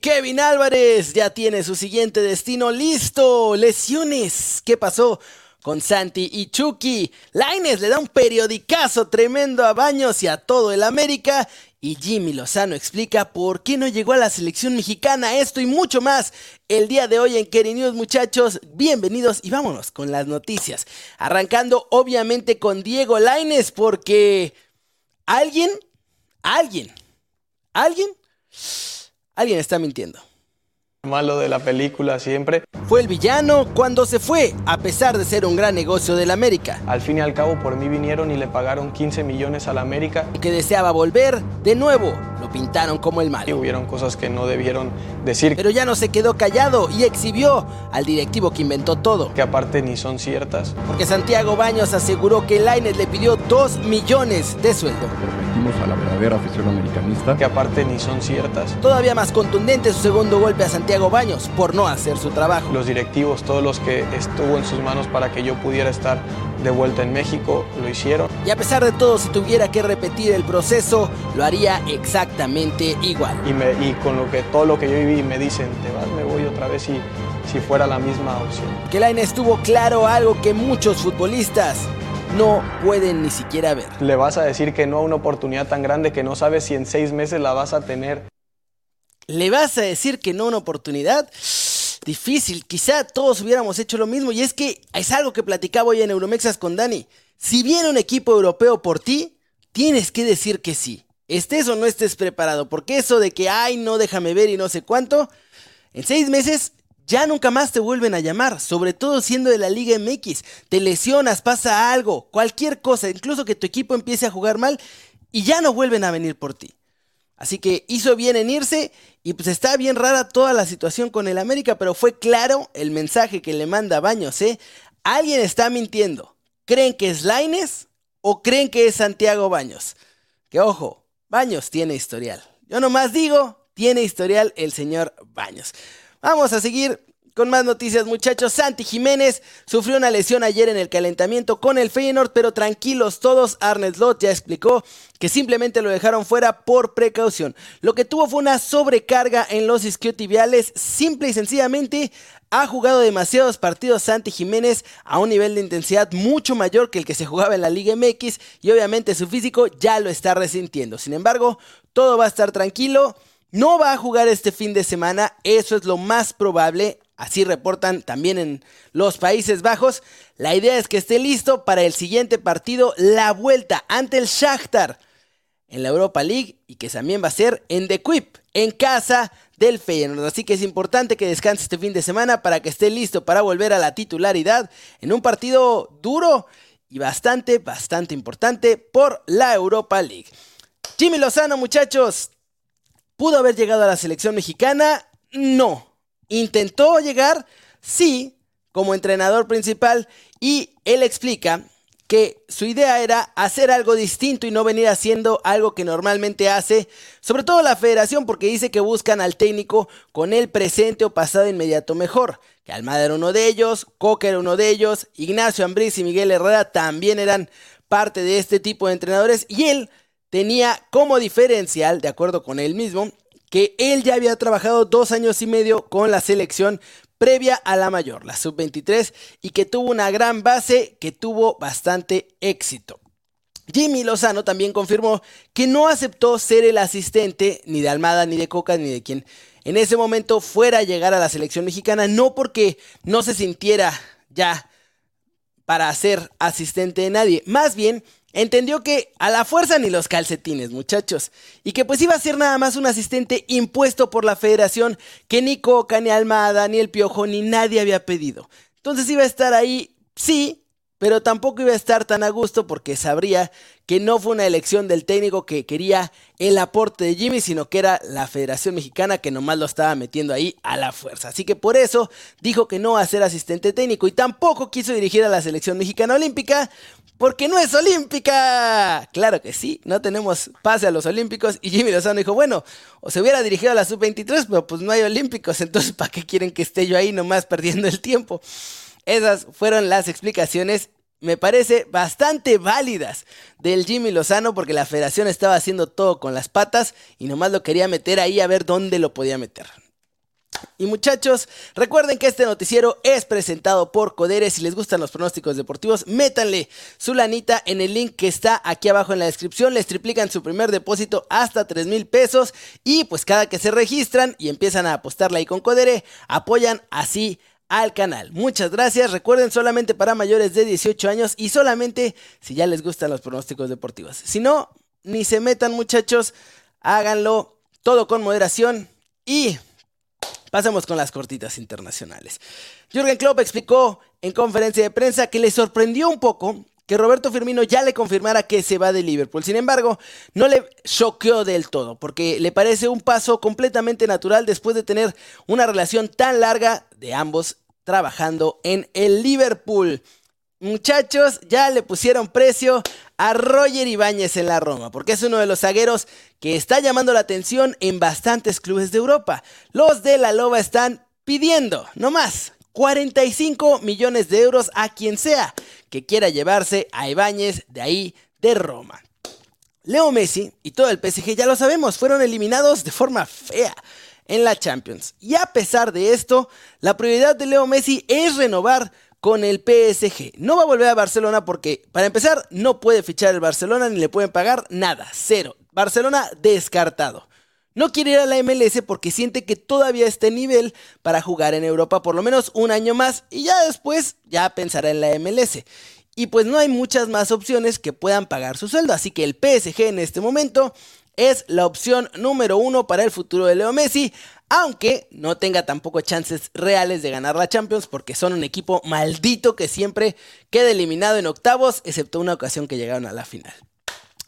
Kevin Álvarez ya tiene su siguiente destino listo. Lesiones. ¿Qué pasó? Con Santi y Chucky. Laines le da un periodicazo tremendo a Baños y a todo el América. Y Jimmy Lozano explica por qué no llegó a la selección mexicana. Esto y mucho más el día de hoy en Kerry News, muchachos. Bienvenidos y vámonos con las noticias. Arrancando obviamente con Diego Laines porque alguien, alguien, alguien Alguien está mintiendo. Malo de la película siempre. Fue el villano cuando se fue, a pesar de ser un gran negocio del América. Al fin y al cabo por mí vinieron y le pagaron 15 millones al América. Que deseaba volver, de nuevo, lo pintaron como el malo. Y hubieron cosas que no debieron decir. Pero ya no se quedó callado y exhibió al directivo que inventó todo. Que aparte ni son ciertas. Porque Santiago Baños aseguró que Lainez le pidió 2 millones de sueldo a la verdadera afición americanista. Que aparte ni son ciertas. Todavía más contundente su segundo golpe a Santiago Baños por no hacer su trabajo. Los directivos, todos los que estuvo en sus manos para que yo pudiera estar de vuelta en México, lo hicieron. Y a pesar de todo, si tuviera que repetir el proceso, lo haría exactamente igual. Y, me, y con lo que todo lo que yo viví me dicen, te vas, me voy otra vez y si fuera la misma opción. Que Laine estuvo claro algo que muchos futbolistas no pueden ni siquiera ver. Le vas a decir que no a una oportunidad tan grande que no sabes si en seis meses la vas a tener. ¿Le vas a decir que no una oportunidad? Difícil, quizá todos hubiéramos hecho lo mismo y es que es algo que platicaba hoy en Euromexas con Dani. Si viene un equipo europeo por ti, tienes que decir que sí. Estés o no estés preparado, porque eso de que, ay, no, déjame ver y no sé cuánto, en seis meses ya nunca más te vuelven a llamar, sobre todo siendo de la Liga MX. Te lesionas, pasa algo, cualquier cosa, incluso que tu equipo empiece a jugar mal y ya no vuelven a venir por ti. Así que hizo bien en irse y pues está bien rara toda la situación con el América, pero fue claro el mensaje que le manda Baños, ¿eh? Alguien está mintiendo. ¿Creen que es Laines o creen que es Santiago Baños? Que ojo, Baños tiene historial. Yo nomás digo, tiene historial el señor Baños. Vamos a seguir con más noticias, muchachos. Santi Jiménez sufrió una lesión ayer en el calentamiento con el Feyenoord, pero tranquilos todos. Arne Slot ya explicó que simplemente lo dejaron fuera por precaución. Lo que tuvo fue una sobrecarga en los isquiotibiales. Simple y sencillamente ha jugado demasiados partidos Santi Jiménez a un nivel de intensidad mucho mayor que el que se jugaba en la Liga MX y obviamente su físico ya lo está resintiendo. Sin embargo, todo va a estar tranquilo. No va a jugar este fin de semana, eso es lo más probable, así reportan también en los Países Bajos. La idea es que esté listo para el siguiente partido, la vuelta ante el Shakhtar en la Europa League y que también va a ser en The Quip, en casa del Feyenoord. Así que es importante que descanse este fin de semana para que esté listo para volver a la titularidad en un partido duro y bastante, bastante importante por la Europa League. Jimmy Lozano, muchachos, ¿Pudo haber llegado a la selección mexicana? No. ¿Intentó llegar? Sí, como entrenador principal. Y él explica que su idea era hacer algo distinto y no venir haciendo algo que normalmente hace, sobre todo la federación porque dice que buscan al técnico con el presente o pasado inmediato mejor, que Almada era uno de ellos, Coca era uno de ellos, Ignacio Ambriz y Miguel Herrera también eran parte de este tipo de entrenadores y él tenía como diferencial, de acuerdo con él mismo, que él ya había trabajado dos años y medio con la selección previa a la mayor, la sub-23, y que tuvo una gran base, que tuvo bastante éxito. Jimmy Lozano también confirmó que no aceptó ser el asistente ni de Almada, ni de Coca, ni de quien en ese momento fuera a llegar a la selección mexicana, no porque no se sintiera ya para ser asistente de nadie, más bien Entendió que a la fuerza ni los calcetines, muchachos, y que pues iba a ser nada más un asistente impuesto por la federación que ni Coca, ni Almada, ni el Piojo, ni nadie había pedido. Entonces iba a estar ahí, sí, pero tampoco iba a estar tan a gusto porque sabría que no fue una elección del técnico que quería el aporte de Jimmy, sino que era la Federación Mexicana que nomás lo estaba metiendo ahí a la fuerza. Así que por eso dijo que no va a ser asistente técnico y tampoco quiso dirigir a la selección mexicana olímpica porque no es olímpica. Claro que sí, no tenemos pase a los olímpicos y Jimmy Lozano dijo, bueno, o se hubiera dirigido a la sub-23, pero pues no hay olímpicos, entonces ¿para qué quieren que esté yo ahí nomás perdiendo el tiempo? Esas fueron las explicaciones me parece bastante válidas del Jimmy Lozano porque la federación estaba haciendo todo con las patas y nomás lo quería meter ahí a ver dónde lo podía meter. Y muchachos, recuerden que este noticiero es presentado por Codere. Si les gustan los pronósticos deportivos, métanle su lanita en el link que está aquí abajo en la descripción. Les triplican su primer depósito hasta 3 mil pesos. Y pues cada que se registran y empiezan a apostarle ahí con Codere, apoyan así al canal. Muchas gracias. Recuerden solamente para mayores de 18 años y solamente si ya les gustan los pronósticos deportivos. Si no, ni se metan muchachos. Háganlo todo con moderación y Pasamos con las cortitas internacionales. Jürgen Klopp explicó en conferencia de prensa que le sorprendió un poco que Roberto Firmino ya le confirmara que se va de Liverpool. Sin embargo, no le choqueó del todo, porque le parece un paso completamente natural después de tener una relación tan larga de ambos trabajando en el Liverpool. Muchachos, ya le pusieron precio a Roger Ibáñez en la Roma, porque es uno de los zagueros que está llamando la atención en bastantes clubes de Europa. Los de la Loba están pidiendo, no más, 45 millones de euros a quien sea que quiera llevarse a Ibáñez de ahí de Roma. Leo Messi y todo el PSG, ya lo sabemos, fueron eliminados de forma fea en la Champions. Y a pesar de esto, la prioridad de Leo Messi es renovar con el PSG. No va a volver a Barcelona porque, para empezar, no puede fichar el Barcelona ni le pueden pagar nada, cero. Barcelona descartado. No quiere ir a la MLS porque siente que todavía está en nivel para jugar en Europa por lo menos un año más y ya después ya pensará en la MLS. Y pues no hay muchas más opciones que puedan pagar su sueldo, así que el PSG en este momento es la opción número uno para el futuro de Leo Messi, aunque no tenga tampoco chances reales de ganar la Champions porque son un equipo maldito que siempre queda eliminado en octavos, excepto una ocasión que llegaron a la final.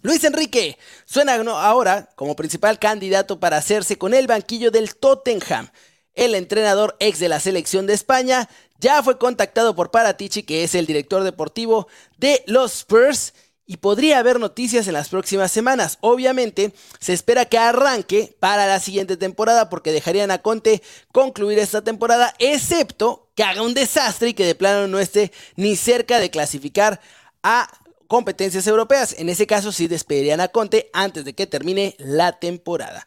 Luis Enrique suena ahora como principal candidato para hacerse con el banquillo del Tottenham. El entrenador ex de la selección de España ya fue contactado por Paratici, que es el director deportivo de los Spurs, y podría haber noticias en las próximas semanas. Obviamente, se espera que arranque para la siguiente temporada porque dejarían a Conte concluir esta temporada, excepto que haga un desastre y que de plano no esté ni cerca de clasificar a competencias europeas. En ese caso sí despedirían a Conte antes de que termine la temporada.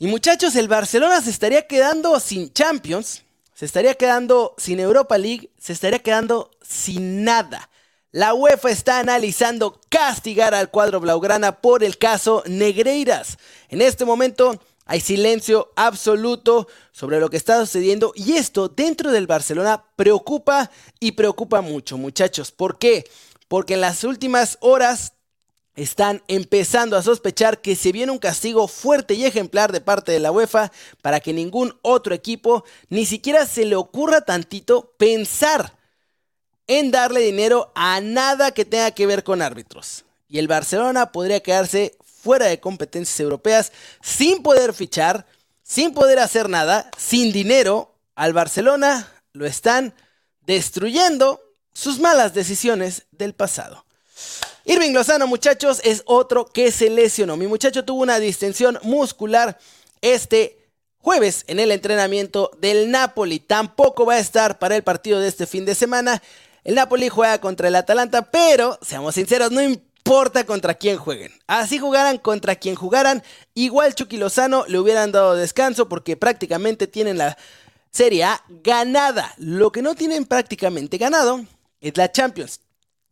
Y muchachos, el Barcelona se estaría quedando sin Champions, se estaría quedando sin Europa League, se estaría quedando sin nada. La UEFA está analizando castigar al cuadro blaugrana por el caso Negreiras. En este momento hay silencio absoluto sobre lo que está sucediendo y esto dentro del Barcelona preocupa y preocupa mucho, muchachos. ¿Por qué? Porque en las últimas horas están empezando a sospechar que se viene un castigo fuerte y ejemplar de parte de la UEFA para que ningún otro equipo ni siquiera se le ocurra tantito pensar en darle dinero a nada que tenga que ver con árbitros. Y el Barcelona podría quedarse fuera de competencias europeas sin poder fichar, sin poder hacer nada, sin dinero. Al Barcelona lo están destruyendo sus malas decisiones del pasado. Irving Lozano, muchachos, es otro que se lesionó. Mi muchacho tuvo una distensión muscular este jueves en el entrenamiento del Napoli. Tampoco va a estar para el partido de este fin de semana. El Napoli juega contra el Atalanta, pero seamos sinceros, no importa contra quién jueguen. Así jugaran contra quien jugaran, igual Chucky Lozano le hubieran dado descanso porque prácticamente tienen la Serie A ganada. Lo que no tienen prácticamente ganado es la Champions.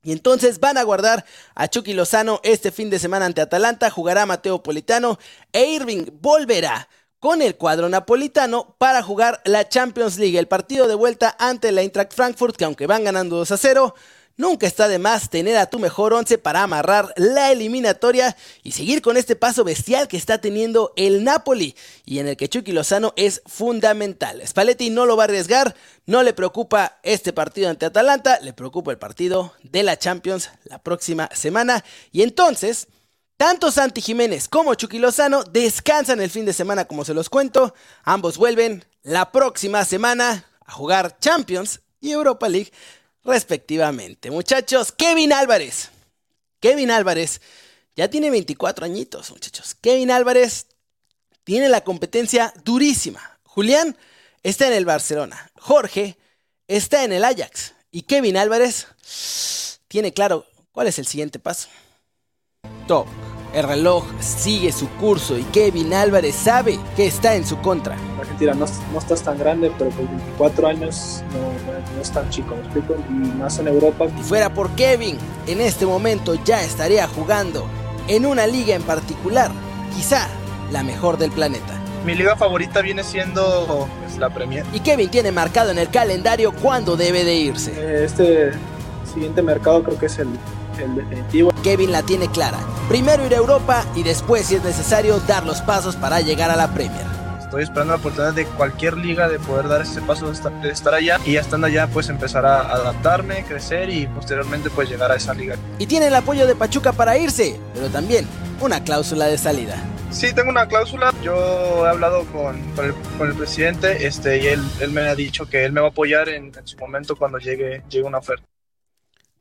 Y entonces van a guardar a Chucky Lozano este fin de semana ante Atalanta, jugará Mateo Politano e Irving volverá con el cuadro napolitano para jugar la Champions League, el partido de vuelta ante la Eintracht Frankfurt, que aunque van ganando 2 a 0, nunca está de más tener a tu mejor once para amarrar la eliminatoria y seguir con este paso bestial que está teniendo el Napoli y en el que Chucky Lozano es fundamental. Spalletti no lo va a arriesgar, no le preocupa este partido ante Atalanta, le preocupa el partido de la Champions la próxima semana y entonces tanto Santi Jiménez como Chucky Lozano descansan el fin de semana como se los cuento. Ambos vuelven la próxima semana a jugar Champions y Europa League respectivamente. Muchachos, Kevin Álvarez. Kevin Álvarez ya tiene 24 añitos, muchachos. Kevin Álvarez tiene la competencia durísima. Julián está en el Barcelona. Jorge está en el Ajax. Y Kevin Álvarez tiene claro cuál es el siguiente paso. Top. El reloj sigue su curso y Kevin Álvarez sabe que está en su contra. Argentina no, no estás tan grande, pero por 24 años no, no es tan chico, ¿me explico? Y más en Europa. Si fuera por Kevin, en este momento ya estaría jugando en una liga en particular, quizá la mejor del planeta. Mi liga favorita viene siendo pues, la Premier. Y Kevin tiene marcado en el calendario cuándo debe de irse. Eh, Este siguiente mercado creo que es el, el definitivo. Kevin la tiene clara. Primero ir a Europa y después, si es necesario, dar los pasos para llegar a la Premier. Estoy esperando la oportunidad de cualquier liga de poder dar ese paso de estar, allá y ya estando allá pues empezar a adaptarme, crecer y posteriormente pues llegar a esa liga. Y tiene el apoyo de Pachuca para irse, pero también una cláusula de salida. Sí, tengo una cláusula. Yo he hablado con, con, el, con el, presidente este, y él, él, me ha dicho que él me va a apoyar en, en su momento cuando llegue, llegue una oferta.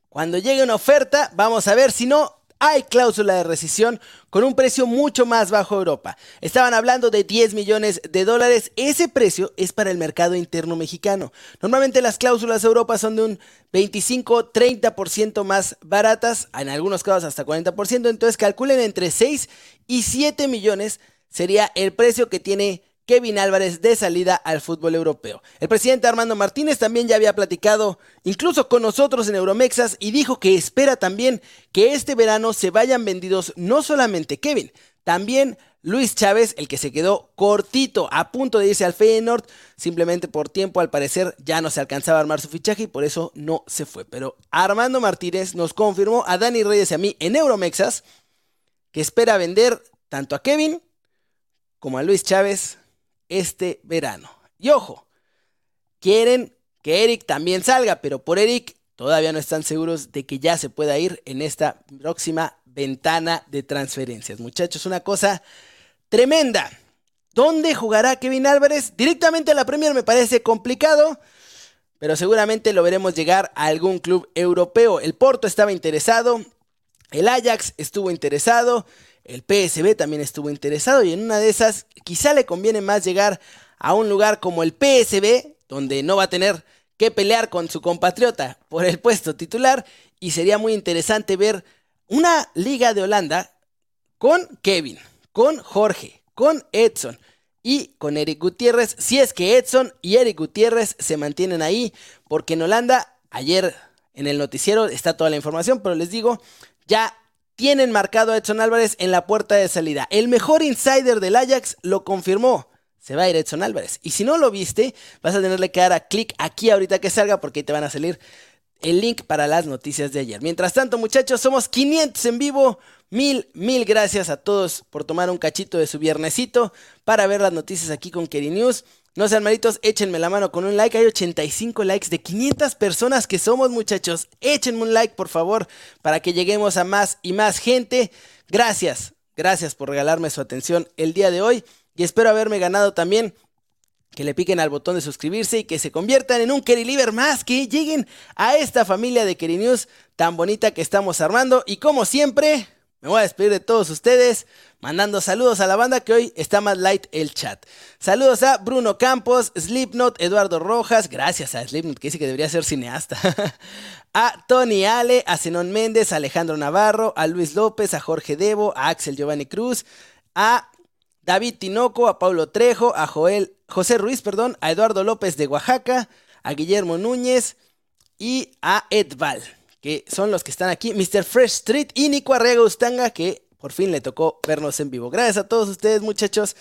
Cuando llegue una oferta, vamos a ver si no hay cláusula de rescisión con un precio mucho más bajo Europa. Estaban hablando de 10 millones de dólares. Ese precio es para el mercado interno mexicano. Normalmente las cláusulas de Europa son de un 25-30% más baratas, en algunos casos hasta 40%. Entonces calculen entre 6 y 7 millones sería el precio que tiene Kevin Álvarez de salida al fútbol europeo. El presidente Armando Martínez también ya había platicado incluso con nosotros en Euromexas y dijo que espera también que este verano se vayan vendidos no solamente Kevin, también Luis Chávez, el que se quedó cortito a punto de irse al Feyenoord, simplemente por tiempo al parecer ya no se alcanzaba a armar su fichaje y por eso no se fue. Pero Armando Martínez nos confirmó a Dani Reyes y a mí en Euromexas que espera vender tanto a Kevin como a Luis Chávez este verano. Y ojo, quieren que Eric también salga, pero por Eric todavía no están seguros de que ya se pueda ir en esta próxima ventana de transferencias. Muchachos, una cosa tremenda. ¿Dónde jugará Kevin Álvarez? Directamente a la Premier me parece complicado, pero seguramente lo veremos llegar a algún club europeo. El Porto estaba interesado, el Ajax estuvo interesado, el PSB también estuvo interesado y en una de esas quizá le conviene más llegar a un lugar como el PSB, donde no va a tener que pelear con su compatriota por el puesto titular y sería muy interesante ver una liga de Holanda con Kevin, con Jorge, con Edson y con Eric Gutiérrez, si es que Edson y Eric Gutiérrez se mantienen ahí, porque en Holanda, ayer en el noticiero está toda la información, pero les digo, ya tienen marcado a Edson Álvarez en la puerta de salida. El mejor insider del Ajax lo confirmó. Se va a ir Edson Álvarez. Y si no lo viste, vas a tenerle que dar a clic aquí ahorita que salga porque ahí te van a salir el link para las noticias de ayer. Mientras tanto, muchachos, somos 500 en vivo. Mil, mil gracias a todos por tomar un cachito de su viernesito para ver las noticias aquí con Keri News. No sean malitos, échenme la mano con un like. Hay 85 likes de 500 personas que somos, muchachos. Échenme un like, por favor, para que lleguemos a más y más gente. Gracias, gracias por regalarme su atención el día de hoy. Y espero haberme ganado también que le piquen al botón de suscribirse y que se conviertan en un Keriliver más, que lleguen a esta familia de Keri News tan bonita que estamos armando. Y como siempre, me voy a despedir de todos ustedes, mandando saludos a la banda que hoy está más light el chat. Saludos a Bruno Campos, Slipknot, Eduardo Rojas, gracias a Slipknot que dice que debería ser cineasta. a Tony Ale, a Zenón Méndez, a Alejandro Navarro, a Luis López, a Jorge Debo, a Axel Giovanni Cruz, a David Tinoco, a Paulo Trejo, a Joel, José Ruiz, perdón, a Eduardo López de Oaxaca, a Guillermo Núñez y a Edval que son los que están aquí, Mr. Fresh Street y Nico Arriaga Ustang, que por fin le tocó vernos en vivo. Gracias a todos ustedes, muchachos.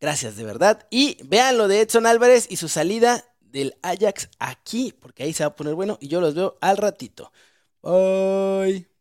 Gracias de verdad. Y vean lo de Edson Álvarez y su salida del Ajax aquí, porque ahí se va a poner bueno y yo los veo al ratito. Bye.